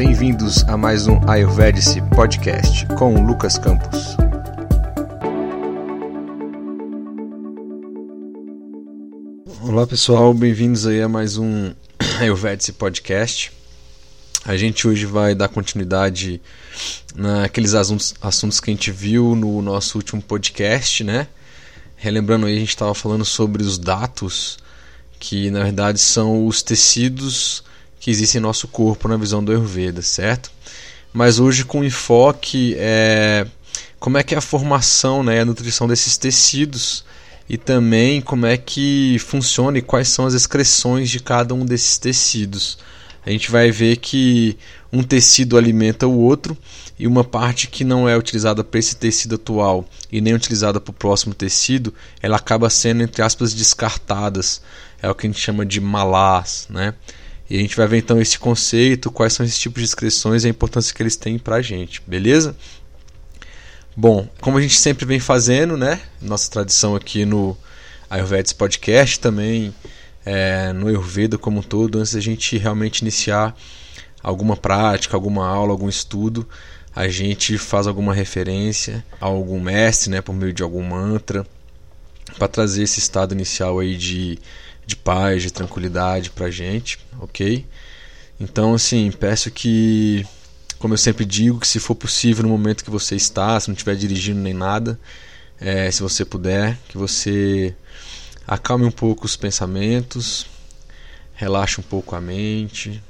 bem-vindos a mais um Ayurvedic Podcast com Lucas Campos. Olá pessoal, bem-vindos aí a mais um Ayurvedic Podcast. A gente hoje vai dar continuidade naqueles assuntos, assuntos que a gente viu no nosso último podcast, né? Relembrando aí, a gente estava falando sobre os dados, que na verdade são os tecidos que existem em nosso corpo na visão do Ayurveda, certo? Mas hoje com enfoque é como é que é a formação, né, a nutrição desses tecidos e também como é que funciona e quais são as excreções de cada um desses tecidos. A gente vai ver que um tecido alimenta o outro e uma parte que não é utilizada para esse tecido atual e nem utilizada para o próximo tecido, ela acaba sendo entre aspas descartadas. É o que a gente chama de malás, né? E a gente vai ver então esse conceito, quais são esses tipos de inscrições e a importância que eles têm para a gente, beleza? Bom, como a gente sempre vem fazendo, né? Nossa tradição aqui no Ayurvedas Podcast também, é, no Ayurveda como um todo, antes da gente realmente iniciar alguma prática, alguma aula, algum estudo, a gente faz alguma referência a algum mestre, né, por meio de algum mantra, para trazer esse estado inicial aí de de paz, de tranquilidade para gente, ok? Então, assim, peço que, como eu sempre digo, que se for possível no momento que você está, se não estiver dirigindo nem nada, é, se você puder, que você acalme um pouco os pensamentos, relaxe um pouco a mente,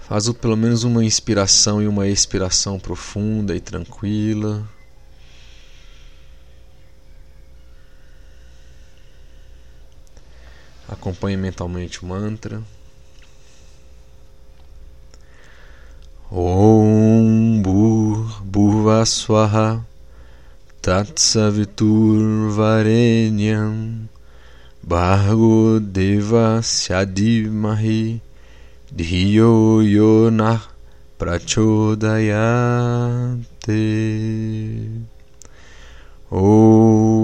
faz pelo menos uma inspiração e uma expiração profunda e tranquila. Acompanhe mentalmente o mantra. Om Bhur Bhuvaswaha Tatsavitur Varenyam Bhargo Deva Syadimahi Dhiyo Yona Prachodayate Om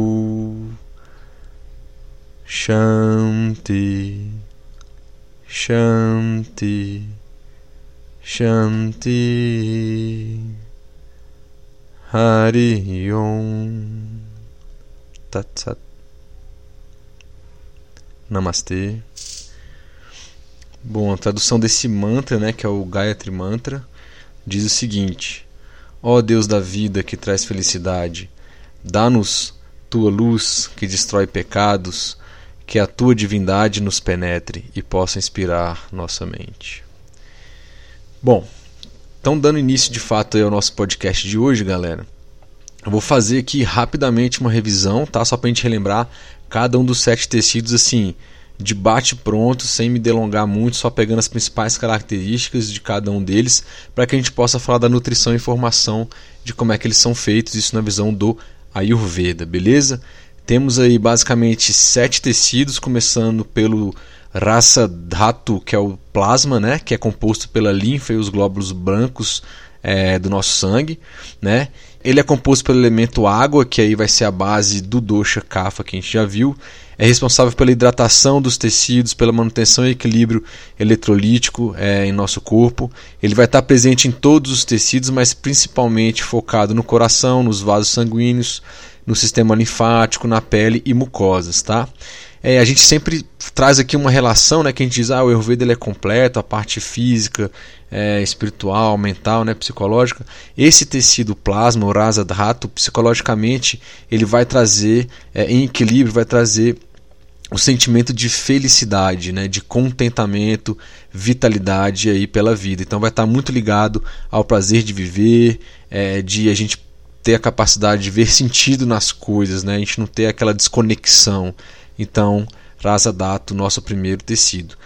Shanti, Shanti, Shanti, Hari Om, Tat Namastê. Bom, a tradução desse mantra, né, que é o Gayatri Mantra, diz o seguinte: Ó oh Deus da vida que traz felicidade, dá-nos tua luz que destrói pecados que a tua divindade nos penetre e possa inspirar nossa mente. Bom, então dando início de fato ao nosso podcast de hoje, galera, eu vou fazer aqui rapidamente uma revisão, tá? Só para a gente relembrar cada um dos sete tecidos assim, de bate pronto, sem me delongar muito, só pegando as principais características de cada um deles, para que a gente possa falar da nutrição e formação de como é que eles são feitos, isso na visão do Ayurveda, beleza? Temos aí basicamente sete tecidos, começando pelo Rasa Dhatu, que é o plasma, né, que é composto pela linfa e os glóbulos brancos é, do nosso sangue, né? Ele é composto pelo elemento água, que aí vai ser a base do dosha kapha que a gente já viu. É responsável pela hidratação dos tecidos, pela manutenção e equilíbrio eletrolítico é, em nosso corpo. Ele vai estar presente em todos os tecidos, mas principalmente focado no coração, nos vasos sanguíneos, no sistema linfático, na pele e mucosas, tá? É, a gente sempre traz aqui uma relação, né, que a gente diz, ah, o Ayurveda ele é completo, a parte física, é, espiritual, mental, né, psicológica. Esse tecido plasma, o rasa dhatu, psicologicamente, ele vai trazer, é, em equilíbrio, vai trazer o sentimento de felicidade, né, de contentamento, vitalidade aí pela vida. Então vai estar muito ligado ao prazer de viver, é, de a gente ter a capacidade de ver sentido nas coisas, né? A gente não ter aquela desconexão. Então, Rasa Dato, nosso primeiro tecido.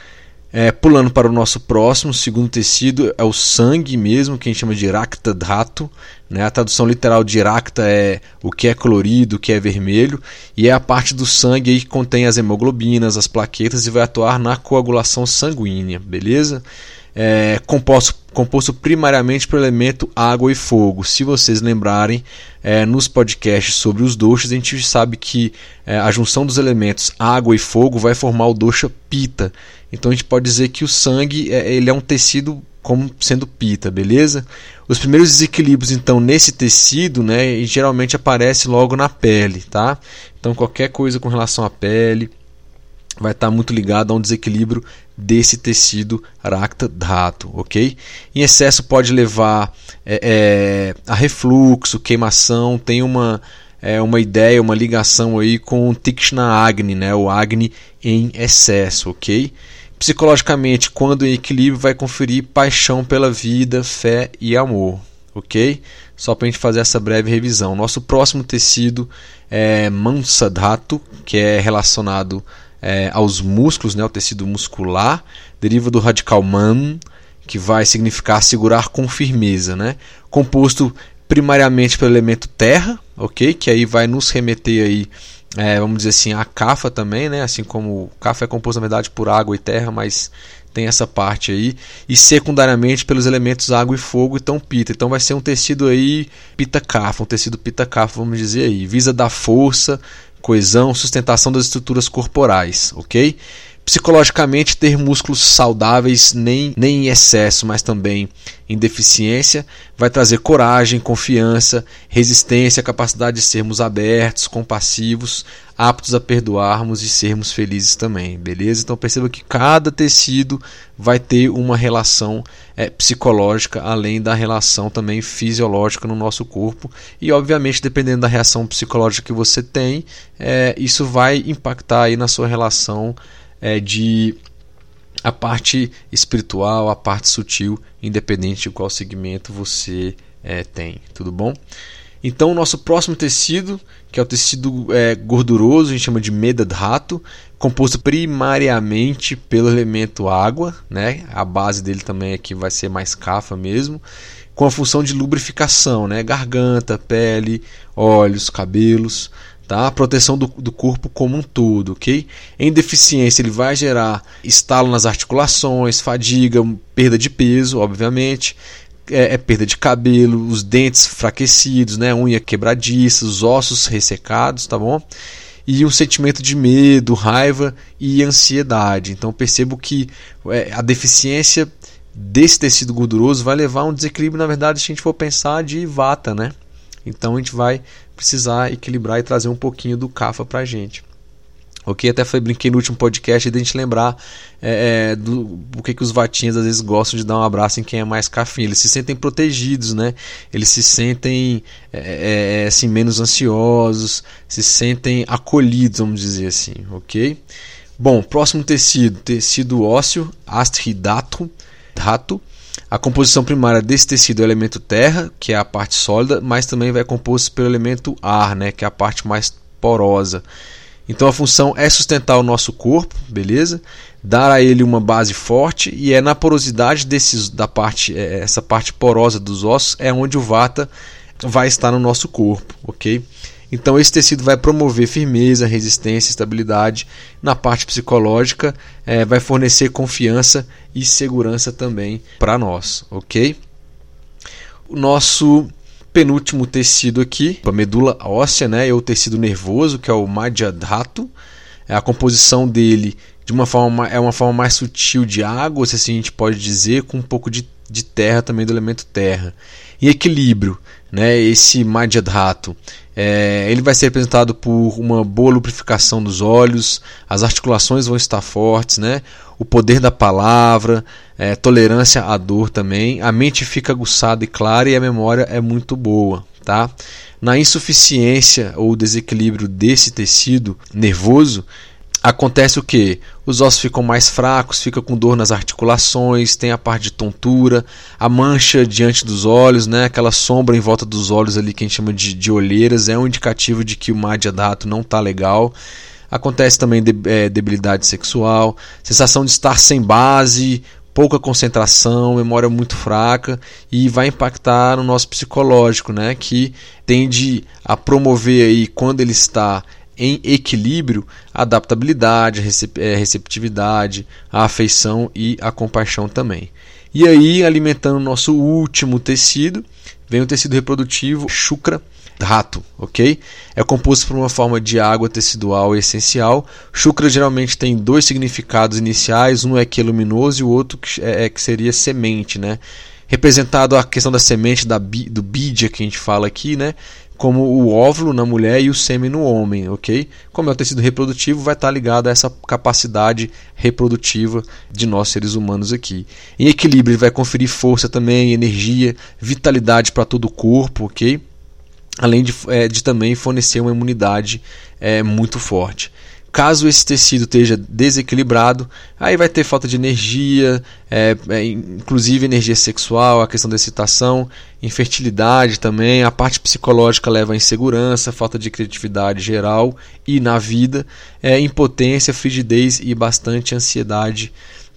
É, pulando para o nosso próximo, segundo tecido, é o sangue mesmo, que a gente chama de Rakta Dhatu. Né? A tradução literal de Rakta é o que é colorido, o que é vermelho, e é a parte do sangue aí que contém as hemoglobinas, as plaquetas e vai atuar na coagulação sanguínea, beleza? É composto, composto primariamente pelo elemento água e fogo. Se vocês lembrarem, é, nos podcasts sobre os doshas, a gente sabe que é, a junção dos elementos água e fogo vai formar o dosha pita. Então a gente pode dizer que o sangue é, ele é um tecido como sendo pita, beleza? Os primeiros desequilíbrios então nesse tecido, né, geralmente aparece logo na pele, tá? Então qualquer coisa com relação à pele vai estar muito ligado a um desequilíbrio desse tecido dhatu, ok? Em excesso pode levar é, é, a refluxo, queimação, tem uma é, uma ideia, uma ligação aí com Tikshna Agni, né? o Agni em excesso, ok? Psicologicamente, quando em equilíbrio, vai conferir paixão pela vida, fé e amor, ok? Só para a gente fazer essa breve revisão. Nosso próximo tecido é Mansadhatu, que é relacionado é, aos músculos, né, o tecido muscular, deriva do radical man, que vai significar segurar com firmeza, né? composto primariamente pelo elemento terra, ok? Que aí vai nos remeter aí, é, vamos dizer assim, a cafa também, né? Assim como cafa é composto na verdade por água e terra, mas tem essa parte aí e secundariamente pelos elementos água e fogo então pita então vai ser um tecido aí pita cafa um tecido pita cafa vamos dizer aí visa dar força coesão, sustentação das estruturas corporais, ok? Psicologicamente, ter músculos saudáveis, nem, nem em excesso, mas também em deficiência, vai trazer coragem, confiança, resistência, capacidade de sermos abertos, compassivos, aptos a perdoarmos e sermos felizes também, beleza? Então perceba que cada tecido vai ter uma relação é, psicológica, além da relação também fisiológica no nosso corpo, e obviamente, dependendo da reação psicológica que você tem, é, isso vai impactar aí na sua relação é, de a parte espiritual, a parte sutil, independente de qual segmento você é, tem. Tudo bom? Então, o nosso próximo tecido, que é o tecido é, gorduroso, a gente chama de medadhato, composto primariamente pelo elemento água, né? a base dele também aqui vai ser mais cafa mesmo, com a função de lubrificação, né? garganta, pele, olhos, cabelos tá? proteção do, do corpo como um todo, ok? Em deficiência, ele vai gerar estalo nas articulações, fadiga, perda de peso, obviamente, é, é, perda de cabelo, os dentes fraquecidos, né? unha quebradiça, os ossos ressecados, tá bom? E um sentimento de medo, raiva e ansiedade. Então percebo que é, a deficiência desse tecido gorduroso vai levar a um desequilíbrio, na verdade, se a gente for pensar de vata, né? Então a gente vai precisar equilibrar e trazer um pouquinho do CAFA para a gente. Ok? Até foi, brinquei no último podcast de a gente lembrar é, é, do o que, que os vatinhas às vezes gostam de dar um abraço em quem é mais cafinho. Eles se sentem protegidos, né? Eles se sentem é, é, assim, menos ansiosos, se sentem acolhidos, vamos dizer assim. Ok? Bom, próximo tecido, tecido ósseo, astridato, dato a composição primária desse tecido é o elemento terra, que é a parte sólida, mas também vai composto pelo elemento ar, né, que é a parte mais porosa. Então a função é sustentar o nosso corpo, beleza? Dar a ele uma base forte e é na porosidade desses da parte é, essa parte porosa dos ossos é onde o vata vai estar no nosso corpo, ok? Então, esse tecido vai promover firmeza, resistência, estabilidade. Na parte psicológica, é, vai fornecer confiança e segurança também para nós, ok? O nosso penúltimo tecido aqui, a medula óssea, né, é o tecido nervoso, que é o Madhyadhatu. É a composição dele de uma forma é uma forma mais sutil de água, se assim a gente pode dizer, com um pouco de, de terra também do elemento terra. Em equilíbrio, né, esse Madhyadhatu é, ele vai ser representado por uma boa lubrificação dos olhos, as articulações vão estar fortes, né? o poder da palavra, é, tolerância à dor também. A mente fica aguçada e clara e a memória é muito boa. Tá? Na insuficiência ou desequilíbrio desse tecido nervoso, acontece o que? Os ossos ficam mais fracos, fica com dor nas articulações, tem a parte de tontura, a mancha diante dos olhos, né? aquela sombra em volta dos olhos ali que a gente chama de, de olheiras, é um indicativo de que o Madhya Dhatu não está legal. Acontece também de, é, debilidade sexual, sensação de estar sem base, pouca concentração, memória muito fraca e vai impactar no nosso psicológico, né? que tende a promover aí quando ele está em equilíbrio adaptabilidade, é, receptividade, a afeição e a compaixão também. E aí, alimentando o nosso último tecido, vem o tecido reprodutivo Shukra rato, ok? É composto por uma forma de água tecidual essencial. Shukra geralmente tem dois significados iniciais, um é que é luminoso e o outro é, é que seria semente, né? Representado a questão da semente da, do bidya que a gente fala aqui, né? Como o óvulo na mulher e o sêmen no homem, ok? Como é o tecido reprodutivo, vai estar ligado a essa capacidade reprodutiva de nós seres humanos aqui. Em equilíbrio, ele vai conferir força também, energia, vitalidade para todo o corpo, ok? além de, é, de também fornecer uma imunidade é, muito forte. Caso esse tecido esteja desequilibrado, aí vai ter falta de energia, é, é, inclusive energia sexual, a questão da excitação, infertilidade também, a parte psicológica leva a insegurança, falta de criatividade geral e na vida, é, impotência, frigidez e bastante ansiedade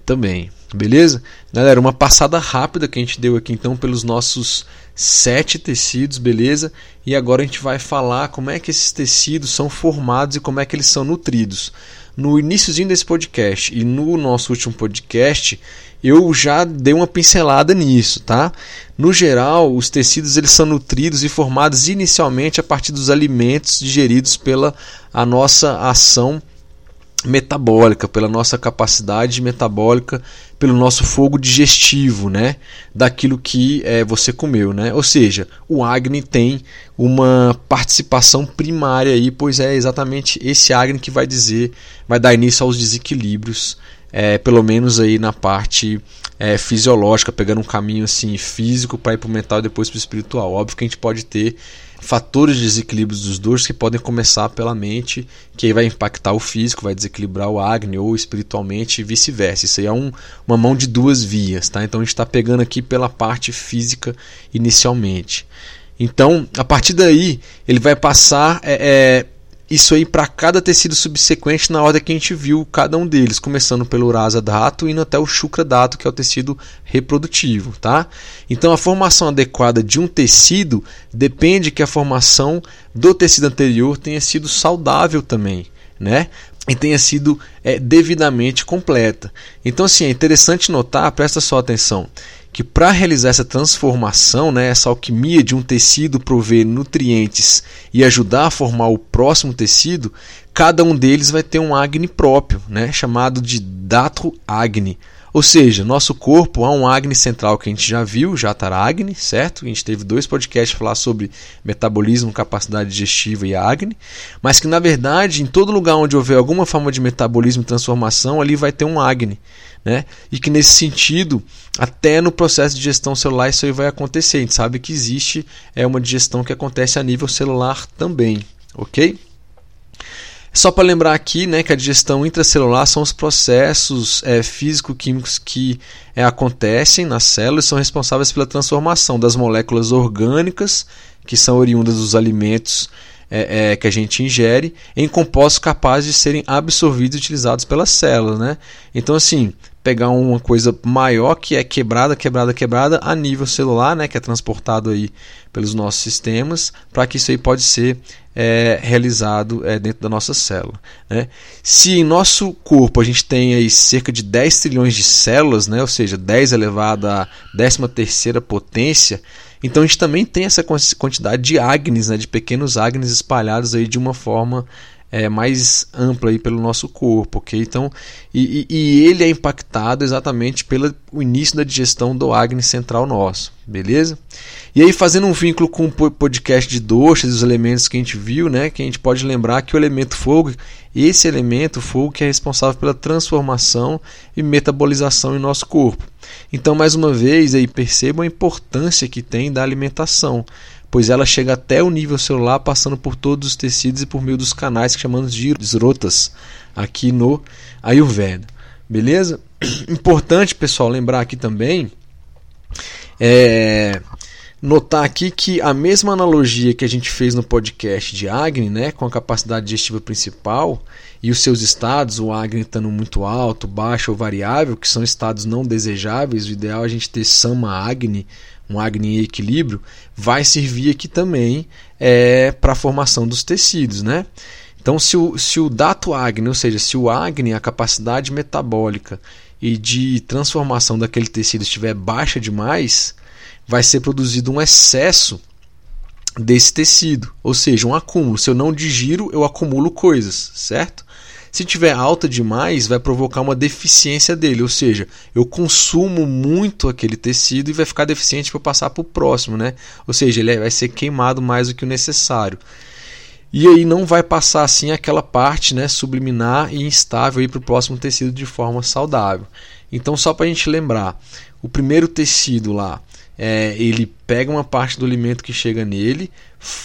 também. Beleza? Galera, uma passada rápida que a gente deu aqui então pelos nossos sete tecidos, beleza? E agora a gente vai falar como é que esses tecidos são formados e como é que eles são nutridos. No iníciozinho desse podcast e no nosso último podcast, eu já dei uma pincelada nisso, tá? No geral, os tecidos eles são nutridos e formados inicialmente a partir dos alimentos digeridos pela a nossa ação metabólica, pela nossa capacidade metabólica, pelo nosso fogo digestivo, né, daquilo que é, você comeu, né? Ou seja, o Agni tem uma participação primária aí, pois é exatamente esse Agni que vai dizer, vai dar início aos desequilíbrios, é, pelo menos aí na parte é, fisiológica, pegando um caminho assim físico para ir para o mental e depois para o espiritual. Óbvio que a gente pode ter fatores de desequilíbrio dos dois que podem começar pela mente, que aí vai impactar o físico, vai desequilibrar o Agni ou espiritualmente e vice-versa. Isso aí é um, uma mão de duas vias, tá? Então a gente está pegando aqui pela parte física inicialmente. Então, a partir daí, ele vai passar é, é, isso aí para cada tecido subsequente na ordem que a gente viu cada um deles, começando pelo rasa dato indo até o shukra dato, que é o tecido reprodutivo, tá? Então a formação adequada de um tecido depende que a formação do tecido anterior tenha sido saudável também, né? E tenha sido é, devidamente completa. Então assim, é interessante notar, presta só atenção, que para realizar essa transformação, né, essa alquimia de um tecido prover nutrientes e ajudar a formar o próximo tecido, cada um deles vai ter um Agni próprio, né, chamado de Dhatu Agni. Ou seja, nosso corpo há um Agni central que a gente já viu, Jataragni, certo? A gente teve dois podcasts falar sobre metabolismo, capacidade digestiva e Agni, mas que na verdade, em todo lugar onde houver alguma forma de metabolismo e transformação, ali vai ter um Agni. Né? E que nesse sentido, até no processo de gestão celular isso aí vai acontecer. A gente sabe que existe é uma digestão que acontece a nível celular também, ok? Só para lembrar aqui né, que a digestão intracelular são os processos é, físico-químicos que é, acontecem nas células e são responsáveis pela transformação das moléculas orgânicas, que são oriundas dos alimentos é, é, que a gente ingere, em compostos capazes de serem absorvidos e utilizados pelas células. Né? Então, assim, pegar uma coisa maior que é quebrada, quebrada, quebrada a nível celular, né, que é transportado aí pelos nossos sistemas, para que isso aí pode ser é, realizado é, dentro da nossa célula. Né? Se em nosso corpo a gente tem aí cerca de 10 trilhões de células, né, ou seja, 10 elevado à 13 terceira potência, então a gente também tem essa quantidade de agnes, né, de pequenos agnes espalhados aí de uma forma é, mais ampla aí pelo nosso corpo, ok? Então, e, e, ele é impactado exatamente pelo início da digestão do Agni central nosso, beleza? E aí, fazendo um vínculo com o podcast de doxas, os elementos que a gente viu, né? Que a gente pode lembrar que o elemento fogo, esse elemento fogo que é responsável pela transformação e metabolização em nosso corpo. Então, mais uma vez, aí percebam a importância que tem da alimentação pois ela chega até o nível celular, passando por todos os tecidos e por meio dos canais que chamamos de esrotas aqui no Ayurveda. Beleza? Importante, pessoal, lembrar aqui também é notar aqui que a mesma analogia que a gente fez no podcast de Agni, né, com a capacidade digestiva principal e os seus estados, o Agni estando muito alto, baixo ou variável, que são estados não desejáveis, o ideal é a gente ter Sama Agni um Agni em equilíbrio, vai servir aqui também é, para a formação dos tecidos. Né? Então, se o, se o dato Agni, ou seja, se o Agni, a capacidade metabólica e de transformação daquele tecido estiver baixa demais, vai ser produzido um excesso desse tecido, ou seja, um acúmulo. Se eu não digiro, eu acumulo coisas, certo? Se tiver alta demais, vai provocar uma deficiência dele, ou seja, eu consumo muito aquele tecido e vai ficar deficiente para passar para o próximo, né? Ou seja, ele vai ser queimado mais do que o necessário. E aí não vai passar assim aquela parte né, subliminar e instável para o próximo tecido de forma saudável. Então, só para a gente lembrar, o primeiro tecido lá, é, ele pega uma parte do alimento que chega nele,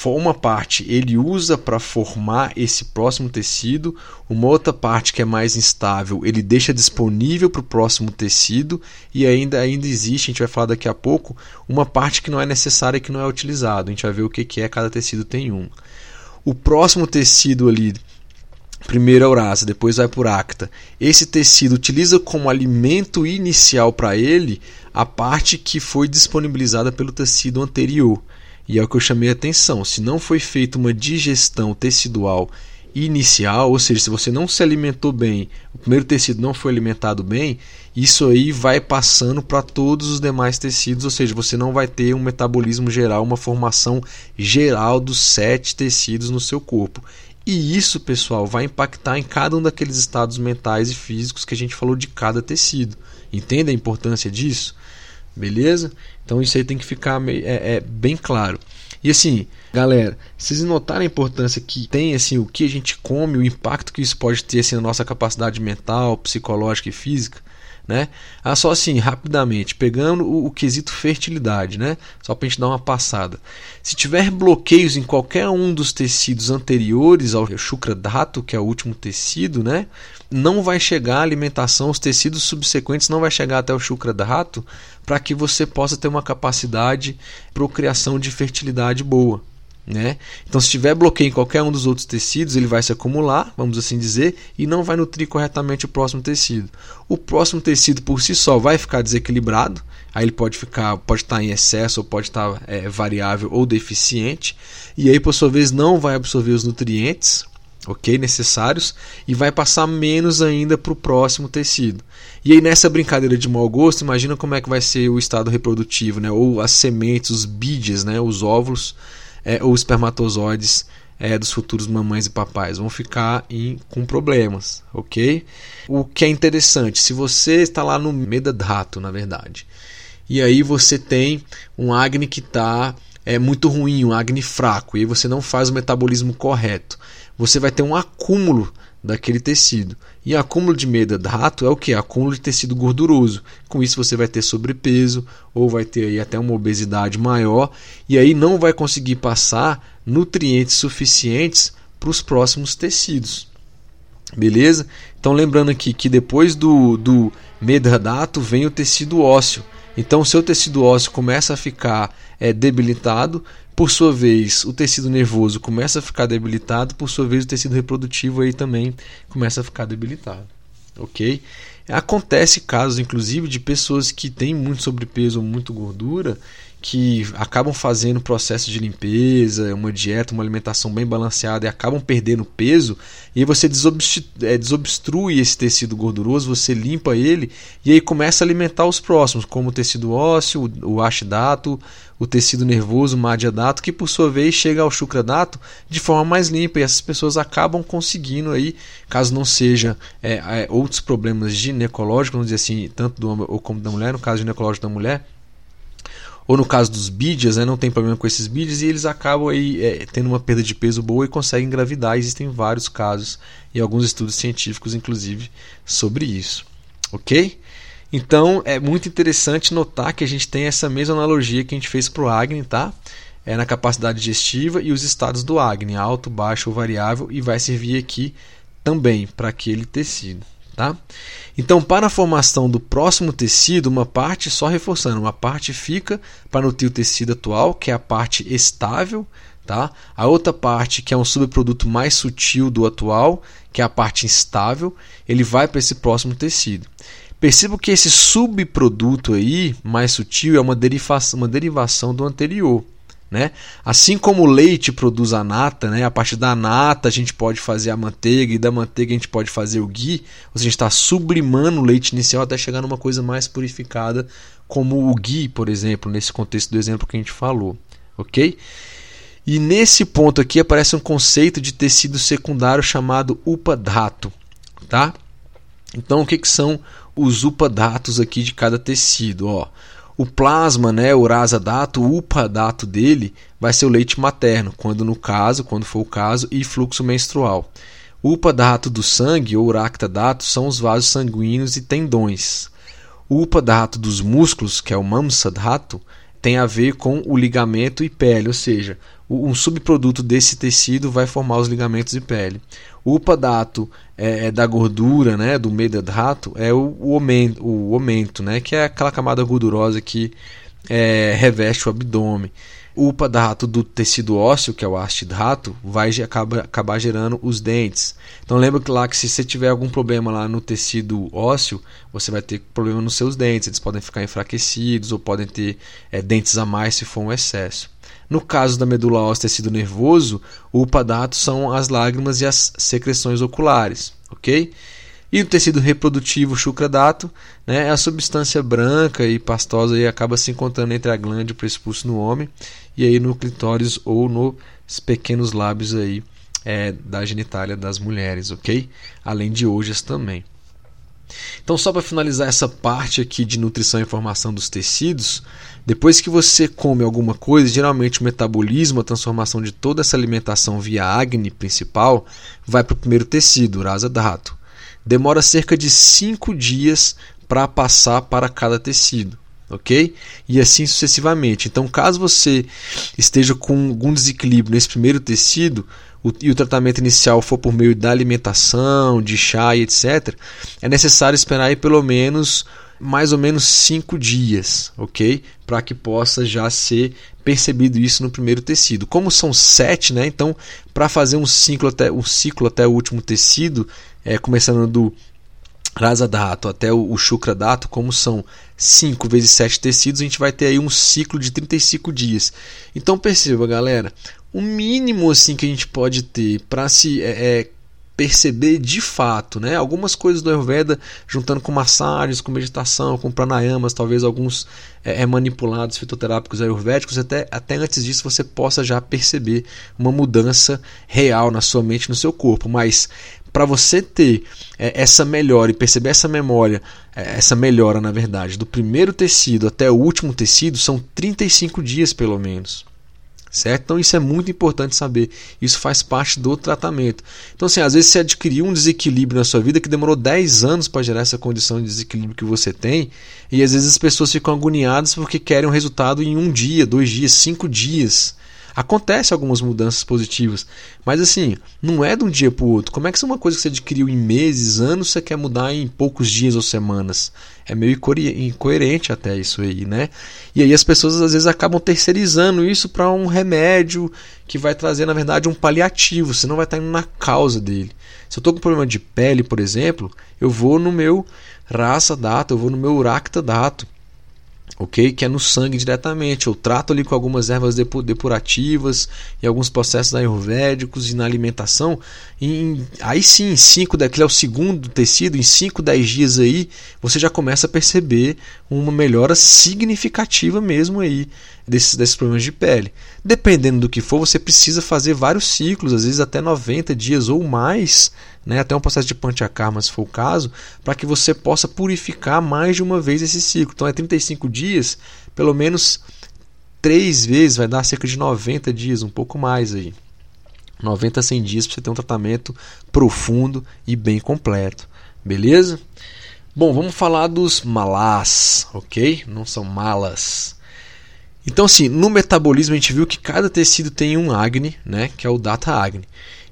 uma parte ele usa para formar esse próximo tecido, uma outra parte que é mais instável ele deixa disponível para o próximo tecido e ainda, ainda existe, a gente vai falar daqui a pouco, uma parte que não é necessária e que não é utilizado. A gente vai ver o que, que é, cada tecido tem um. O próximo tecido ali, primeiro é urasa, depois vai por acta. Esse tecido utiliza como alimento inicial para ele a parte que foi disponibilizada pelo tecido anterior. E é o que eu chamei a atenção. Se não foi feita uma digestão tecidual inicial, ou seja, se você não se alimentou bem, o primeiro tecido não foi alimentado bem, isso aí vai passando para todos os demais tecidos, ou seja, você não vai ter um metabolismo geral, uma formação geral dos sete tecidos no seu corpo. E isso, pessoal, vai impactar em cada um daqueles estados mentais e físicos que a gente falou de cada tecido. Entende a importância disso? Beleza? Então isso aí tem que ficar é, é, bem claro. E assim, galera, vocês notaram a importância que tem assim o que a gente come, o impacto que isso pode ter assim, na nossa capacidade mental, psicológica e física? Né? Ah, só assim, rapidamente, pegando o, o quesito fertilidade, né? Só para a gente dar uma passada. Se tiver bloqueios em qualquer um dos tecidos anteriores ao Shukradato, que é o último tecido, né? Não vai chegar a alimentação, os tecidos subsequentes não vai chegar até o Shukradato para que você possa ter uma capacidade de procriação de fertilidade boa. Né? Então, se tiver bloqueio em qualquer um dos outros tecidos, ele vai se acumular, vamos assim dizer, e não vai nutrir corretamente o próximo tecido. O próximo tecido por si só vai ficar desequilibrado, aí ele pode ficar, pode estar em excesso, ou pode estar é, variável ou deficiente, e aí por sua vez não vai absorver os nutrientes, ok, necessários, e vai passar menos ainda para o próximo tecido. E aí nessa brincadeira de mau gosto, imagina como é que vai ser o estado reprodutivo, né? ou as sementes, os bídeos, né? os óvulos é, ou espermatozoides é, dos futuros mamães e papais vão ficar em, com problemas, ok? O que é interessante, se você está lá no Medadrato, na verdade, e aí você tem um Agni que está é muito ruim, um Agni fraco, e aí você não faz o metabolismo correto, você vai ter um acúmulo daquele tecido. E acúmulo de medo de rato é o que? Acúmulo de tecido gorduroso. Com isso você vai ter sobrepeso ou vai ter até uma obesidade maior e aí não vai conseguir passar nutrientes suficientes para os próximos tecidos. Beleza? Então lembrando aqui que depois do, do medradato vem o tecido ósseo. Então seu tecido ósseo começa a ficar é, debilitado, por sua vez, o tecido nervoso começa a ficar debilitado, por sua vez, o tecido reprodutivo aí também começa a ficar debilitado. Ok? Acontece casos, inclusive, de pessoas que têm muito sobrepeso ou muito gordura que acabam fazendo processo de limpeza, uma dieta, uma alimentação bem balanceada e acabam perdendo peso, e aí você é, desobstrui esse tecido gorduroso, você limpa ele e aí começa a alimentar os próximos, como o tecido ósseo, o ashidato, o tecido nervoso, o madhyadato, que por sua vez chega ao shukradato de forma mais limpa e essas pessoas acabam conseguindo aí, caso não seja é, é, outros problemas ginecológicos, vamos dizer assim, tanto do homem como da mulher, no caso ginecológico da mulher, ou no caso dos bídias, né, não tem problema com esses bídias e eles acabam aí é, tendo uma perda de peso boa e conseguem engravidar. Existem vários casos e alguns estudos científicos, inclusive, sobre isso. Ok? Então é muito interessante notar que a gente tem essa mesma analogia que a gente fez para o Agni, tá? É na capacidade digestiva e os estados do Agni, alto, baixo ou variável, e vai servir aqui também para aquele tecido. Tá? Então, para a formação do próximo tecido, uma parte, só reforçando, uma parte fica para nutrir o tecido atual, que é a parte estável, tá? a outra parte, que é um subproduto mais sutil do atual, que é a parte instável, ele vai para esse próximo tecido. Perceba que esse subproduto aí, mais sutil, é uma derivação, uma derivação do anterior. Né? Assim como o leite produz a nata, né? a partir da nata a gente pode fazer a manteiga e da manteiga a gente pode fazer o ghee, ou seja, está sublimando o leite inicial até chegar numa coisa mais purificada, como o ghee, por exemplo, nesse contexto do exemplo que a gente falou. ok? E nesse ponto aqui aparece um conceito de tecido secundário chamado upadhato. Tá? Então o que, que são os upadatos aqui de cada tecido? Ó, o plasma, né, o rasa dato, o upa dato dele vai ser o leite materno, quando no caso, quando for o caso, e fluxo menstrual. O upa dato do sangue ou racta dato são os vasos sanguíneos e tendões. O upa dato dos músculos, que é o mamsa dato, tem a ver com o ligamento e pele, ou seja, um subproduto desse tecido vai formar os ligamentos e pele. O upadato é, é da gordura, né, do medadrato, é o, o, omento, o omento, né, que é aquela camada gordurosa que é, reveste o abdômen. O upadato do tecido ósseo, que é o astidrato, vai acaba, acabar gerando os dentes. Então lembra que lá que se você tiver algum problema lá no tecido ósseo, você vai ter problema nos seus dentes. Eles podem ficar enfraquecidos ou podem ter é, dentes a mais se for um excesso. No caso da medula óssea tecido nervoso, o upadato são as lágrimas e as secreções oculares, ok? E o tecido reprodutivo chucradato né, é a substância branca e pastosa e acaba se encontrando entre a glândula e o prespúcio no homem e aí no clitóris ou nos pequenos lábios aí é, da genitália das mulheres, ok? Além de hojas também. Então, só para finalizar essa parte aqui de nutrição e formação dos tecidos, depois que você come alguma coisa, geralmente o metabolismo, a transformação de toda essa alimentação via acne principal, vai para o primeiro tecido, o dhato. Demora cerca de 5 dias para passar para cada tecido, ok? E assim sucessivamente. Então, caso você esteja com algum desequilíbrio nesse primeiro tecido, o, e o tratamento inicial for por meio da alimentação, de chá e etc., é necessário esperar aí pelo menos mais ou menos cinco dias, ok? Para que possa já ser percebido isso no primeiro tecido. Como são sete, né? Então, para fazer um ciclo até um ciclo até o último tecido, é, começando do rasa dato até o, o shukra dato, como são 5 vezes 7 tecidos, a gente vai ter aí um ciclo de 35 dias. Então perceba, galera, o mínimo assim que a gente pode ter para se é, é, perceber de fato, né? Algumas coisas do Ayurveda, juntando com massagens, com meditação, com pranayamas, talvez alguns é, é, manipulados fitoterápicos ayurvédicos, até, até antes disso você possa já perceber uma mudança real na sua mente, no seu corpo. Mas para você ter é, essa melhora e perceber essa memória, é, essa melhora na verdade, do primeiro tecido até o último tecido, são 35 dias pelo menos certo? Então isso é muito importante saber. Isso faz parte do tratamento. Então, assim, às vezes você adquiriu um desequilíbrio na sua vida que demorou 10 anos para gerar essa condição de desequilíbrio que você tem, e às vezes as pessoas ficam agoniadas porque querem um resultado em um dia, dois dias, cinco dias. Acontece algumas mudanças positivas, mas assim, não é de um dia para o outro. Como é que isso é uma coisa que você adquiriu em meses, anos, você quer mudar em poucos dias ou semanas? É meio incoerente até isso aí, né? E aí as pessoas às vezes acabam terceirizando isso para um remédio que vai trazer, na verdade, um paliativo, você não vai estar indo na causa dele. Se eu estou com problema de pele, por exemplo, eu vou no meu raça dato, eu vou no meu uracta dato ok? Que é no sangue diretamente. Eu trato ali com algumas ervas depurativas e alguns processos ayurvédicos e na alimentação. E aí sim, cinco daquele é o segundo tecido, em 5, 10 dias aí, você já começa a perceber uma melhora significativa mesmo aí desses, desses problemas de pele. Dependendo do que for, você precisa fazer vários ciclos, às vezes até 90 dias ou mais, né, até um processo de panchakarma, se for o caso, para que você possa purificar mais de uma vez esse ciclo. Então é 35 dias, pelo menos três vezes, vai dar cerca de 90 dias, um pouco mais aí. 90 a 100 dias para você ter um tratamento profundo e bem completo. Beleza? Bom, vamos falar dos malás, ok? Não são malas. Então, assim, no metabolismo a gente viu que cada tecido tem um Agni, né, que é o Data Agni.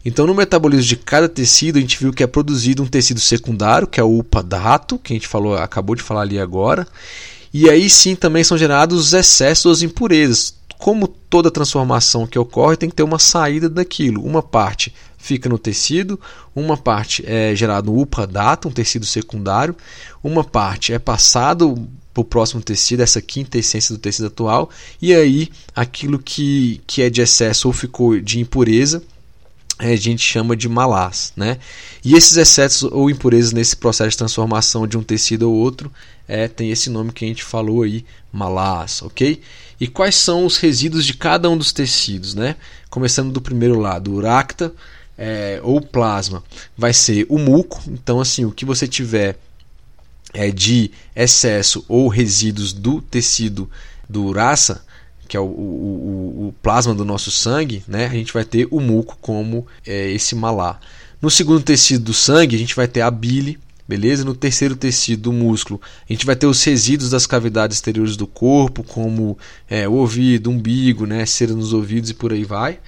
Então, no metabolismo de cada tecido, a gente viu que é produzido um tecido secundário, que é o upadato, que a gente falou, acabou de falar ali agora. E aí sim também são gerados os excessos, as impurezas. Como toda transformação que ocorre, tem que ter uma saída daquilo. Uma parte fica no tecido, uma parte é gerado no upradata, um tecido secundário, uma parte é passado para o próximo tecido, essa quinta essência do tecido atual, e aí aquilo que, que é de excesso ou ficou de impureza é, a gente chama de malás, né? E esses excessos ou impurezas nesse processo de transformação de um tecido ou outro é, tem esse nome que a gente falou aí, malás, ok? E quais são os resíduos de cada um dos tecidos, né? Começando do primeiro lado, uracta é, ou plasma, vai ser o muco. Então, assim, o que você tiver é, de excesso ou resíduos do tecido do uraça que é o, o, o, plasma do nosso sangue, né, a gente vai ter o muco como é, esse malá. No segundo tecido do sangue, a gente vai ter a bile, beleza? No terceiro tecido do músculo, a gente vai ter os resíduos das cavidades exteriores do corpo, como é, o ouvido, umbigo, né, cera nos ouvidos e por aí vai.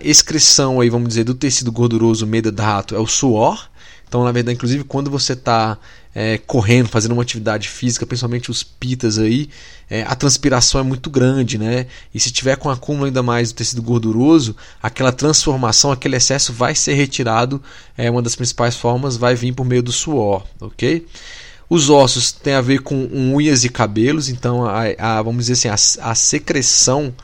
Excreção aí, vamos dizer, do tecido gorduroso medadrato é o suor. Então, na verdade, inclusive, quando você está é, correndo, fazendo uma atividade física, principalmente os pitas aí, é, a transpiração é muito grande, né? E se tiver com acúmulo ainda mais do tecido gorduroso, aquela transformação, aquele excesso vai ser retirado. É uma das principais formas, vai vir por meio do suor, ok? Os ossos têm a ver com unhas e cabelos, então a, a vamos dizer assim, a, a secreção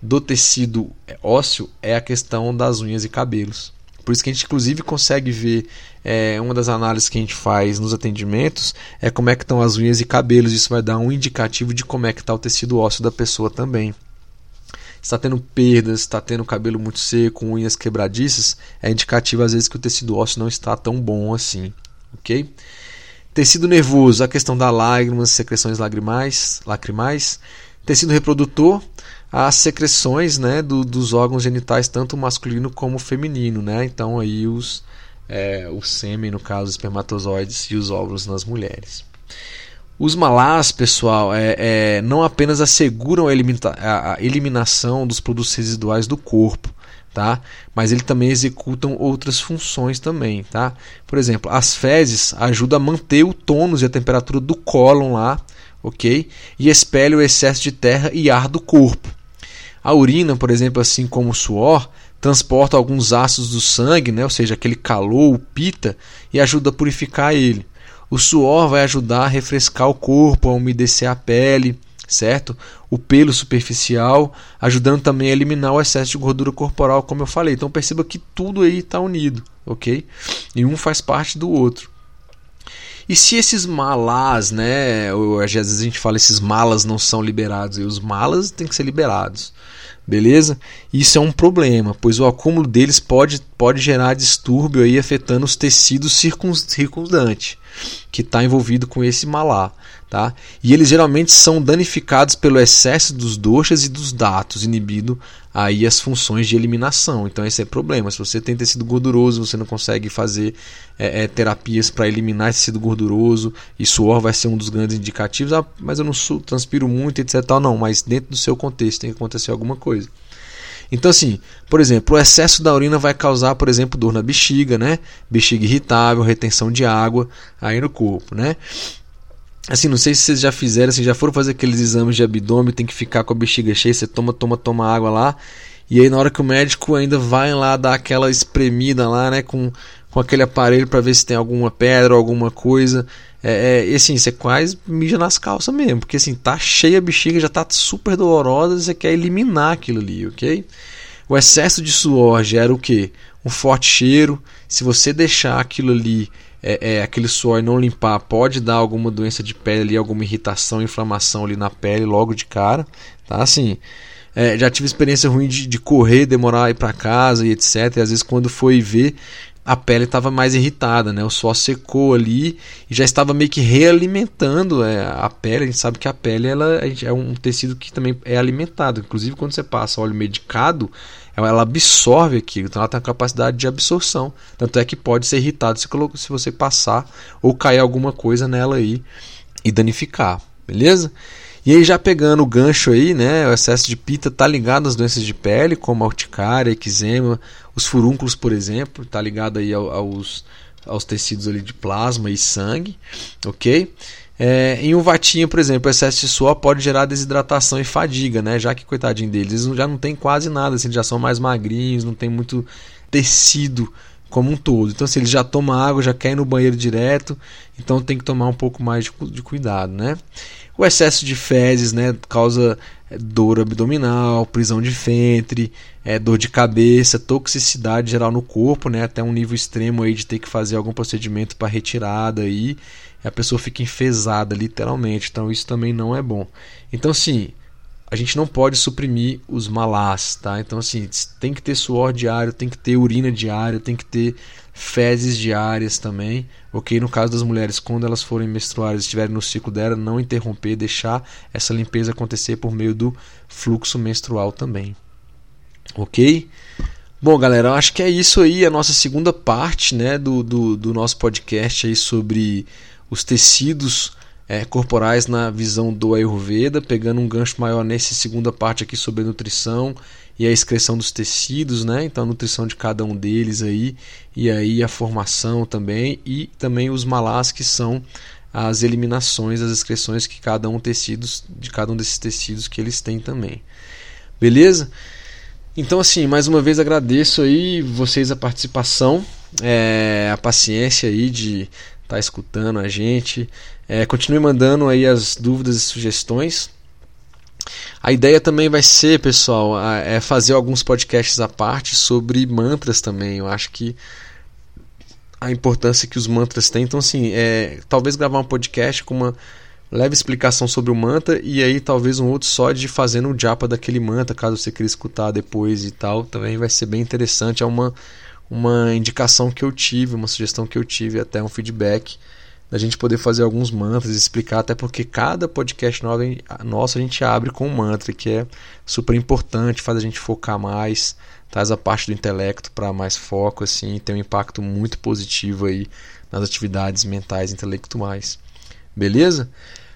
do tecido ósseo é a questão das unhas e cabelos. Por isso que a gente inclusive consegue ver é, uma das análises que a gente faz nos atendimentos é como é que estão as unhas e cabelos. Isso vai dar um indicativo de como é que está o tecido ósseo da pessoa também. Está tendo perdas, está tendo cabelo muito seco, unhas quebradiças, é indicativo às vezes que o tecido ósseo não está tão bom assim, ok? Tecido nervoso, a questão da lágrimas, secreções lacrimais, lacrimais. Tecido reprodutor, as secreções né, do, dos órgãos genitais, tanto masculino como feminino. Né? Então, aí os, é, o sêmen, no caso, os espermatozoides e os óvulos nas mulheres. Os malás, pessoal, é, é, não apenas asseguram a, a, eliminação dos produtos residuais do corpo, tá? mas eles também executam outras funções também. Tá? Por exemplo, as fezes ajudam a manter o tônus e a temperatura do cólon lá, ok? E expele o excesso de terra e ar do corpo. A urina, por exemplo, assim como o suor, transporta alguns ácidos do sangue, né, ou seja, aquele calor, o pita, e ajuda a purificar ele. O suor vai ajudar a refrescar o corpo, a umedecer a pele, certo? O pelo superficial, ajudando também a eliminar o excesso de gordura corporal, como eu falei. Então perceba que tudo aí está unido, ok? E um faz parte do outro. E se esses malás, né? Ou, às vezes a gente fala esses malas não são liberados, e os malas têm que ser liberados beleza? Isso é um problema, pois o acúmulo deles pode, pode gerar distúrbio aí afetando os tecidos circundantes que está envolvido com esse malá. Tá? E eles geralmente são danificados pelo excesso dos doxas e dos datos, inibindo aí as funções de eliminação. Então esse é problema. Se você tem tecido gorduroso, você não consegue fazer é, é, terapias para eliminar esse tecido gorduroso, e suor vai ser um dos grandes indicativos. Ah, mas eu não transpiro muito, etc. Não, mas dentro do seu contexto tem que acontecer alguma coisa. Então, assim, por exemplo, o excesso da urina vai causar, por exemplo, dor na bexiga, né? Bexiga irritável, retenção de água aí no corpo, né? Assim, não sei se vocês já fizeram, assim, já foram fazer aqueles exames de abdômen, tem que ficar com a bexiga cheia, você toma, toma, toma água lá. E aí na hora que o médico ainda vai lá dar aquela espremida lá, né, com, com aquele aparelho para ver se tem alguma pedra alguma coisa. É, é, e assim, você quase mija nas calças mesmo, porque assim, tá cheia a bexiga, já tá super dolorosa, você quer eliminar aquilo ali, ok? O excesso de suor gera o que? Um forte cheiro. Se você deixar aquilo ali é, é, aquele suor não limpar, pode dar alguma doença de pele ali, alguma irritação, inflamação ali na pele logo de cara, tá? Assim, é, já tive experiência ruim de, de correr, demorar a ir para casa e etc. E às vezes quando foi ver, a pele estava mais irritada, né? O suor secou ali e já estava meio que realimentando é, a pele. A gente sabe que a pele ela, é um tecido que também é alimentado. Inclusive quando você passa óleo medicado, ela absorve aquilo, então ela tem a capacidade de absorção. Tanto é que pode ser irritado se, se você passar ou cair alguma coisa nela aí e danificar, beleza? E aí já pegando o gancho aí, né, o excesso de pita tá ligado às doenças de pele, como a urticária, eczema, os furúnculos, por exemplo, tá ligado aí aos, aos tecidos ali de plasma e sangue, ok? É, em um vatinho, por exemplo, excesso de suor pode gerar desidratação e fadiga, né? Já que, coitadinho deles, eles já não tem quase nada, assim, já são mais magrinhos, não tem muito tecido como um todo. Então, se ele já toma água, já quer ir no banheiro direto, então tem que tomar um pouco mais de, de cuidado, né? O excesso de fezes, né, causa dor abdominal, prisão de ventre, é, dor de cabeça, toxicidade geral no corpo, né, até um nível extremo aí de ter que fazer algum procedimento para retirada aí, a pessoa fica enfesada literalmente, então isso também não é bom. Então, sim, a gente não pode suprimir os malás, tá? Então assim, tem que ter suor diário, tem que ter urina diária, tem que ter fezes diárias também, ok? No caso das mulheres, quando elas forem menstruar, estiverem no ciclo dela, não interromper, deixar essa limpeza acontecer por meio do fluxo menstrual também, ok? Bom, galera, eu acho que é isso aí, a nossa segunda parte, né, do, do, do nosso podcast aí sobre os tecidos é, corporais na visão do Ayurveda, pegando um gancho maior nessa segunda parte aqui sobre a nutrição e a excreção dos tecidos, né? Então a nutrição de cada um deles aí e aí a formação também e também os malás que são as eliminações, as excreções que cada um tecidos de cada um desses tecidos que eles têm também. Beleza? Então assim, mais uma vez agradeço aí vocês a participação, é, a paciência aí de estar tá escutando a gente. É, continue mandando aí as dúvidas e sugestões. A ideia também vai ser, pessoal, é fazer alguns podcasts à parte sobre mantras também. Eu acho que a importância que os mantras têm. Então, assim, é, talvez gravar um podcast com uma leve explicação sobre o mantra e aí talvez um outro só de fazendo o japa daquele mantra, caso você queira escutar depois e tal. Também vai ser bem interessante. É uma, uma indicação que eu tive, uma sugestão que eu tive, até um feedback da gente poder fazer alguns mantras, explicar, até porque cada podcast nosso a gente abre com um mantra, que é super importante, faz a gente focar mais, traz a parte do intelecto para mais foco, assim, tem um impacto muito positivo aí nas atividades mentais e intelectuais. Beleza?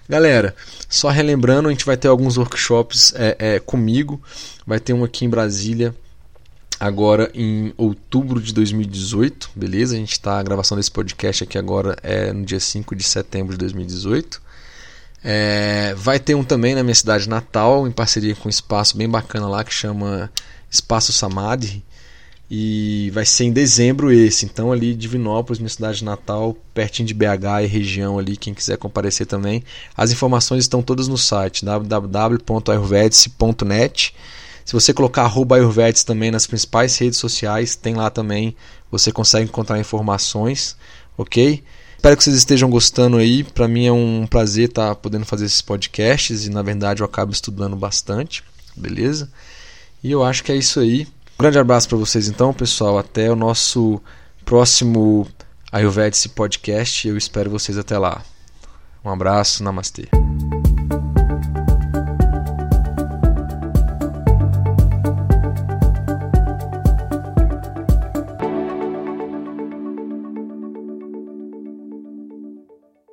Galera, só relembrando, a gente vai ter alguns workshops é, é, comigo, vai ter um aqui em Brasília agora em outubro de 2018, beleza? A gente está a gravação desse podcast aqui agora é no dia 5 de setembro de 2018. É, vai ter um também na minha cidade natal, em parceria com um espaço bem bacana lá que chama Espaço Samadhi. E vai ser em dezembro esse, então ali Divinópolis, minha cidade natal, pertinho de BH e região ali, quem quiser comparecer também. As informações estão todas no site www.ayurvedice.net se você colocar arroba Ayurvedes também nas principais redes sociais, tem lá também, você consegue encontrar informações, ok? Espero que vocês estejam gostando aí. Para mim é um prazer estar tá podendo fazer esses podcasts e na verdade eu acabo estudando bastante, beleza? E eu acho que é isso aí. Um grande abraço para vocês então, pessoal. Até o nosso próximo Ayurvedic Podcast. Eu espero vocês até lá. Um abraço, namastê.